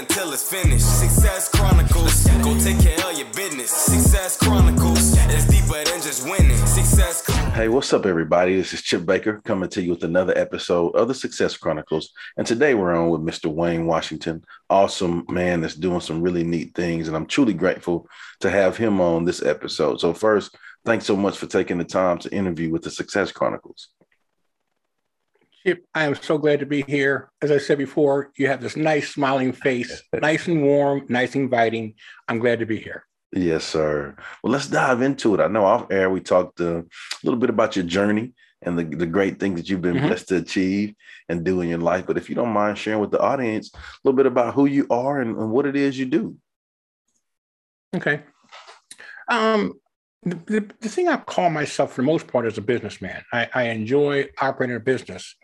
Until it's finished. Success Chronicles. Go take care of your business. Success Chronicles. It's deeper than just winning. Success. Hey, what's up, everybody? This is Chip Baker coming to you with another episode of the Success Chronicles. And today we're on with Mr. Wayne Washington, awesome man that's doing some really neat things. And I'm truly grateful to have him on this episode. So, first, thanks so much for taking the time to interview with the Success Chronicles. Chip, I am so glad to be here. As I said before, you have this nice smiling face, nice and warm, nice and inviting. I'm glad to be here. Yes, sir. Well, let's dive into it. I know off air we talked uh, a little bit about your journey and the, the great things that you've been mm-hmm. blessed to achieve and do in your life. But if you don't mind sharing with the audience a little bit about who you are and, and what it is you do. Okay. Um, the, the, thing I call myself for the most part is a businessman. I, I enjoy operating a business,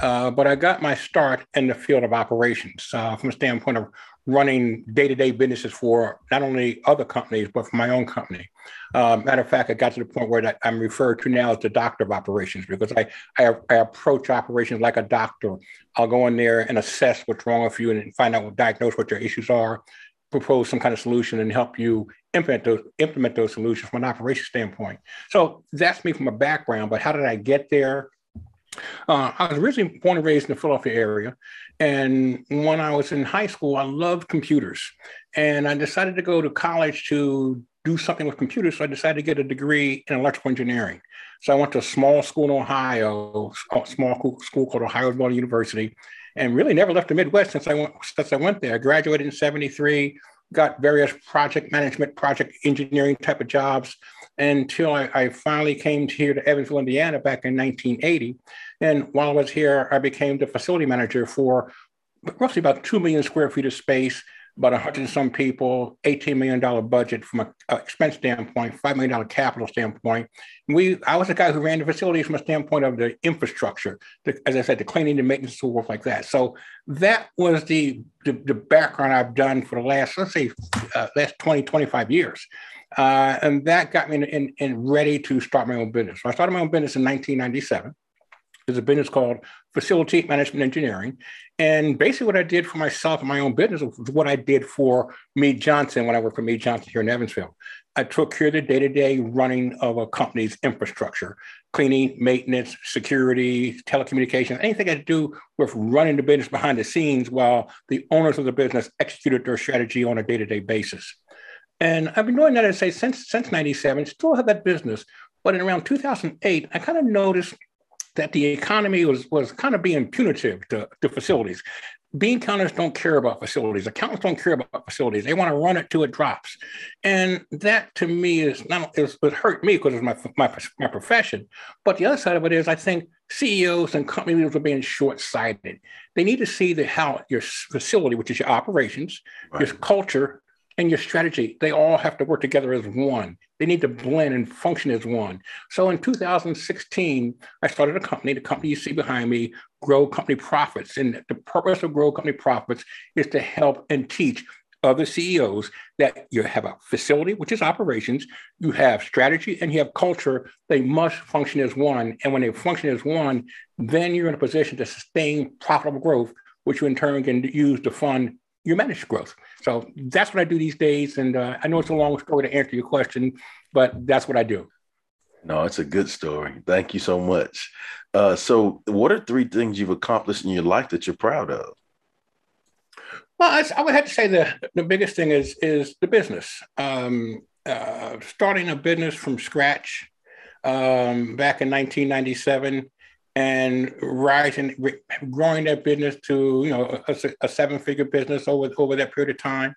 uh, but I got my start in the field of operations uh, from a standpoint of running day-to-day businesses for not only other companies but for my own company. Uh, matter of fact, I got to the point where I'm referred to now as the doctor of operations because I, I, I approach operations like a doctor. I'll go in there and assess what's wrong with you and find out, diagnose what your issues are, propose some kind of solution and help you implement those implement those solutions from an operation standpoint. So that's me from a background. But how did I get there? Uh, I was originally born and raised in the Philadelphia area, and when I was in high school, I loved computers, and I decided to go to college to do something with computers. So I decided to get a degree in electrical engineering. So I went to a small school in Ohio, a small school called Ohio Valley University, and really never left the Midwest since I went since I went there. I graduated in '73, got various project management, project engineering type of jobs until I, I, finally came here to Evansville, Indiana back in 1980. And while I was here, I became the facility manager for roughly about 2 million square feet of space about 100 some people, $18 million budget from an expense standpoint, $5 million capital standpoint. We, I was the guy who ran the facilities from a standpoint of the infrastructure, the, as I said, the cleaning, the maintenance, so work like that. So that was the, the, the, background I've done for the last, let's say, uh, last 20, 25 years. Uh, and that got me in, in, in ready to start my own business. So I started my own business in 1997. There's a business called Facility Management Engineering. And basically, what I did for myself and my own business was what I did for Mead Johnson when I worked for Mead Johnson here in Evansville. I took care of the day to day running of a company's infrastructure, cleaning, maintenance, security, telecommunications, anything I do with running the business behind the scenes while the owners of the business executed their strategy on a day to day basis. And I've been doing that, I'd say, since since 97, still have that business. But in around 2008, I kind of noticed that the economy was was kind of being punitive to, to facilities. Bean counters don't care about facilities. Accountants don't care about facilities. They want to run it till it drops, and that to me is not is it hurt me because it's my my my profession. But the other side of it is, I think CEOs and company leaders are being short sighted. They need to see that how your facility, which is your operations, right. your culture, and your strategy, they all have to work together as one. They need to blend and function as one. So in 2016, I started a company, the company you see behind me, Grow Company Profits. And the purpose of Grow Company Profits is to help and teach other CEOs that you have a facility, which is operations, you have strategy, and you have culture. They must function as one. And when they function as one, then you're in a position to sustain profitable growth, which you in turn can use to fund your managed growth. So that's what I do these days. And uh, I know it's a long story to answer your question, but that's what I do. No, it's a good story. Thank you so much. Uh, so, what are three things you've accomplished in your life that you're proud of? Well, I, I would have to say the the biggest thing is is the business. Um, uh, starting a business from scratch um, back in 1997 and rising, growing that business to you know a, a seven-figure business over over that period of time.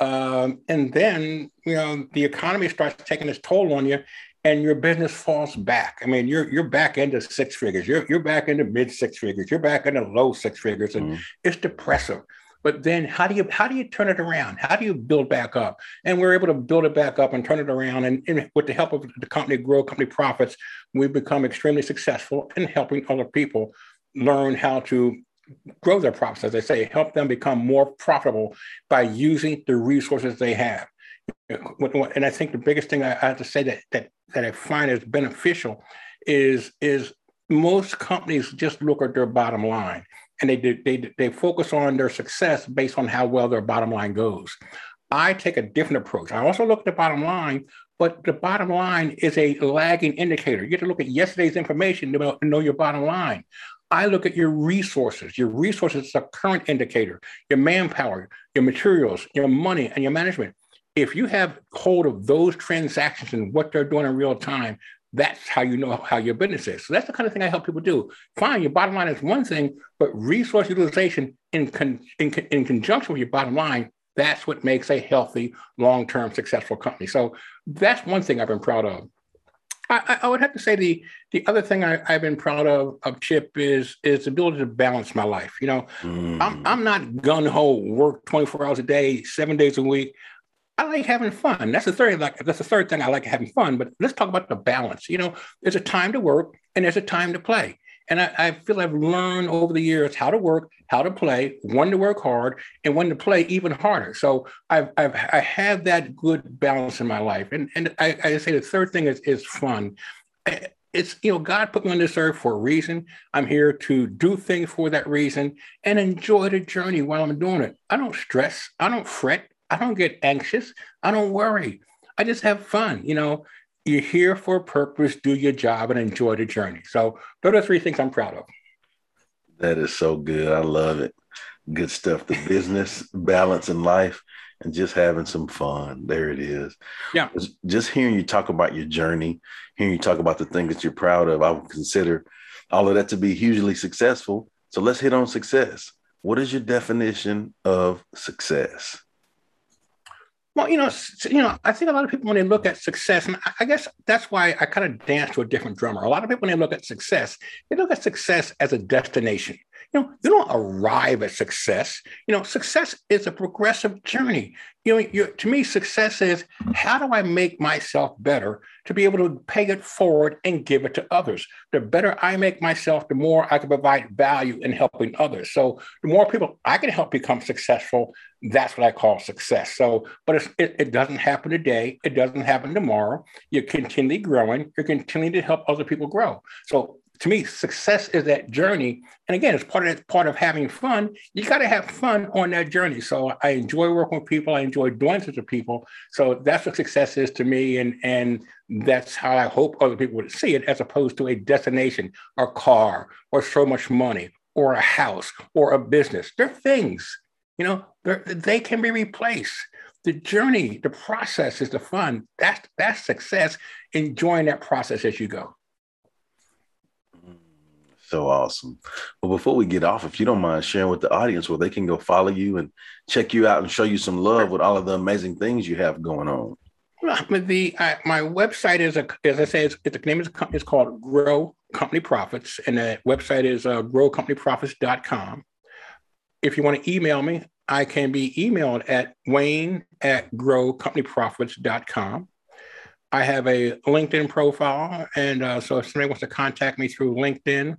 Um, and then you know the economy starts taking its toll on you, and your business falls back. I mean, you're you're back into six figures. You're you're back into mid six figures. You're back into low six figures, and mm-hmm. it's depressive. But then how do you how do you turn it around? How do you build back up? And we're able to build it back up and turn it around. And, and with the help of the company grow, company profits, we've become extremely successful in helping other people learn how to grow their profits, as they say, help them become more profitable by using the resources they have. And I think the biggest thing I have to say that that that I find is beneficial is is most companies just look at their bottom line and they they they focus on their success based on how well their bottom line goes. I take a different approach. I also look at the bottom line, but the bottom line is a lagging indicator. You have to look at yesterday's information to know your bottom line. I look at your resources. Your resources is a current indicator, your manpower, your materials, your money, and your management. If you have hold of those transactions and what they're doing in real time, that's how you know how your business is. So that's the kind of thing I help people do. Fine, your bottom line is one thing, but resource utilization in, con- in, in conjunction with your bottom line, that's what makes a healthy, long-term, successful company. So that's one thing I've been proud of. I, I would have to say the the other thing I, have been proud of of Chip is is the ability to balance my life. You know, mm. I'm I'm not gun ho work 24 hours a day, seven days a week. I like having fun. That's the third like that's the third thing I like having fun. But let's talk about the balance. You know, there's a time to work and there's a time to play. And I, I, feel I've learned over the years how to work, how to play, when to work hard, and when to play even harder. So I've, I've I have that good balance in my life. And and I, I say the third thing is is fun. It's you know God put me on this earth for a reason. I'm here to do things for that reason and enjoy the journey while I'm doing it. I don't stress. I don't fret. I don't get anxious. I don't worry. I just have fun. You know, you're here for a purpose, do your job, and enjoy the journey. So those are three things I'm proud of. That is so good. I love it. Good stuff. The business, balance in life, and just having some fun. There it is. Yeah. Just hearing you talk about your journey, hearing you talk about the things that you're proud of, I would consider all of that to be hugely successful. So let's hit on success. What is your definition of success? Well, you know, you know, I think a lot of people when they look at success, and I guess that's why I kind of dance to a different drummer. A lot of people when they look at success, they look at success as a destination. You know, you don't arrive at success. You know, success is a progressive journey. You know, to me, success is how do I make myself better to be able to pay it forward and give it to others? The better I make myself, the more I can provide value in helping others. So the more people I can help become successful, that's what I call success. So, but it, it doesn't happen today. It doesn't happen tomorrow. You're continually growing. You're continuing to help other people grow. So to me, success is that journey. And again, it's part of part of having fun. You got to have fun on that journey. So I enjoy working with people. I enjoy doing things with people. So that's what success is to me. And and that's how I hope other people would see it, as opposed to a destination, or car, or so much money, or a house, or a business. They're things, you know, they they can be replaced. The journey, the process is the fun. That's that's success. Enjoying that process as you go. So awesome. Well, before we get off, if you don't mind sharing with the audience where they can go follow you and check you out and show you some love with all of the amazing things you have going on. The uh, my website is a, as I say, it's, it's the name of the company is called Grow Company Profits, and the website is uh, growcompanyprofits.com. If you want to email me, I can be emailed at wayne at growcompanyprofits.com. I have a LinkedIn profile, and uh, so if somebody wants to contact me through LinkedIn,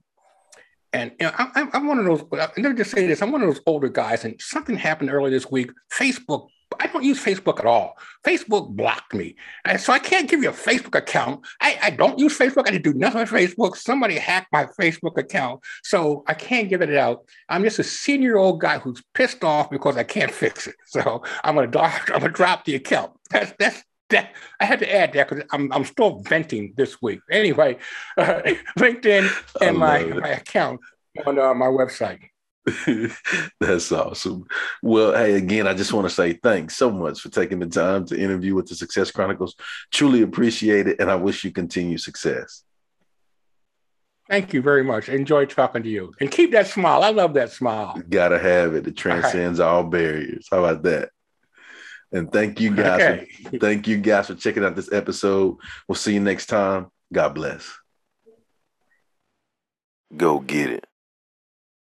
and you know, I, am one of those. Uh, let me just say this: I'm one of those older guys, and something happened earlier this week. Facebook. I don't use Facebook at all. Facebook blocked me, and so I can't give you a Facebook account. I, I don't use Facebook. I didn't do nothing with Facebook. Somebody hacked my Facebook account, so I can't give it out. I'm just a senior old guy who's pissed off because I can't fix it. So I'm gonna drop. I'm gonna drop the account. That's that's that, I had to add that because I'm, I'm still venting this week. Anyway, uh, LinkedIn and my, my account on uh, my website. That's awesome. Well, hey, again, I just want to say thanks so much for taking the time to interview with the Success Chronicles. Truly appreciate it, and I wish you continued success. Thank you very much. Enjoy talking to you, and keep that smile. I love that smile. gotta have it. It transcends all, right. all barriers. How about that? And thank you guys. Okay. For, thank you guys for checking out this episode. We'll see you next time. God bless. Go get it.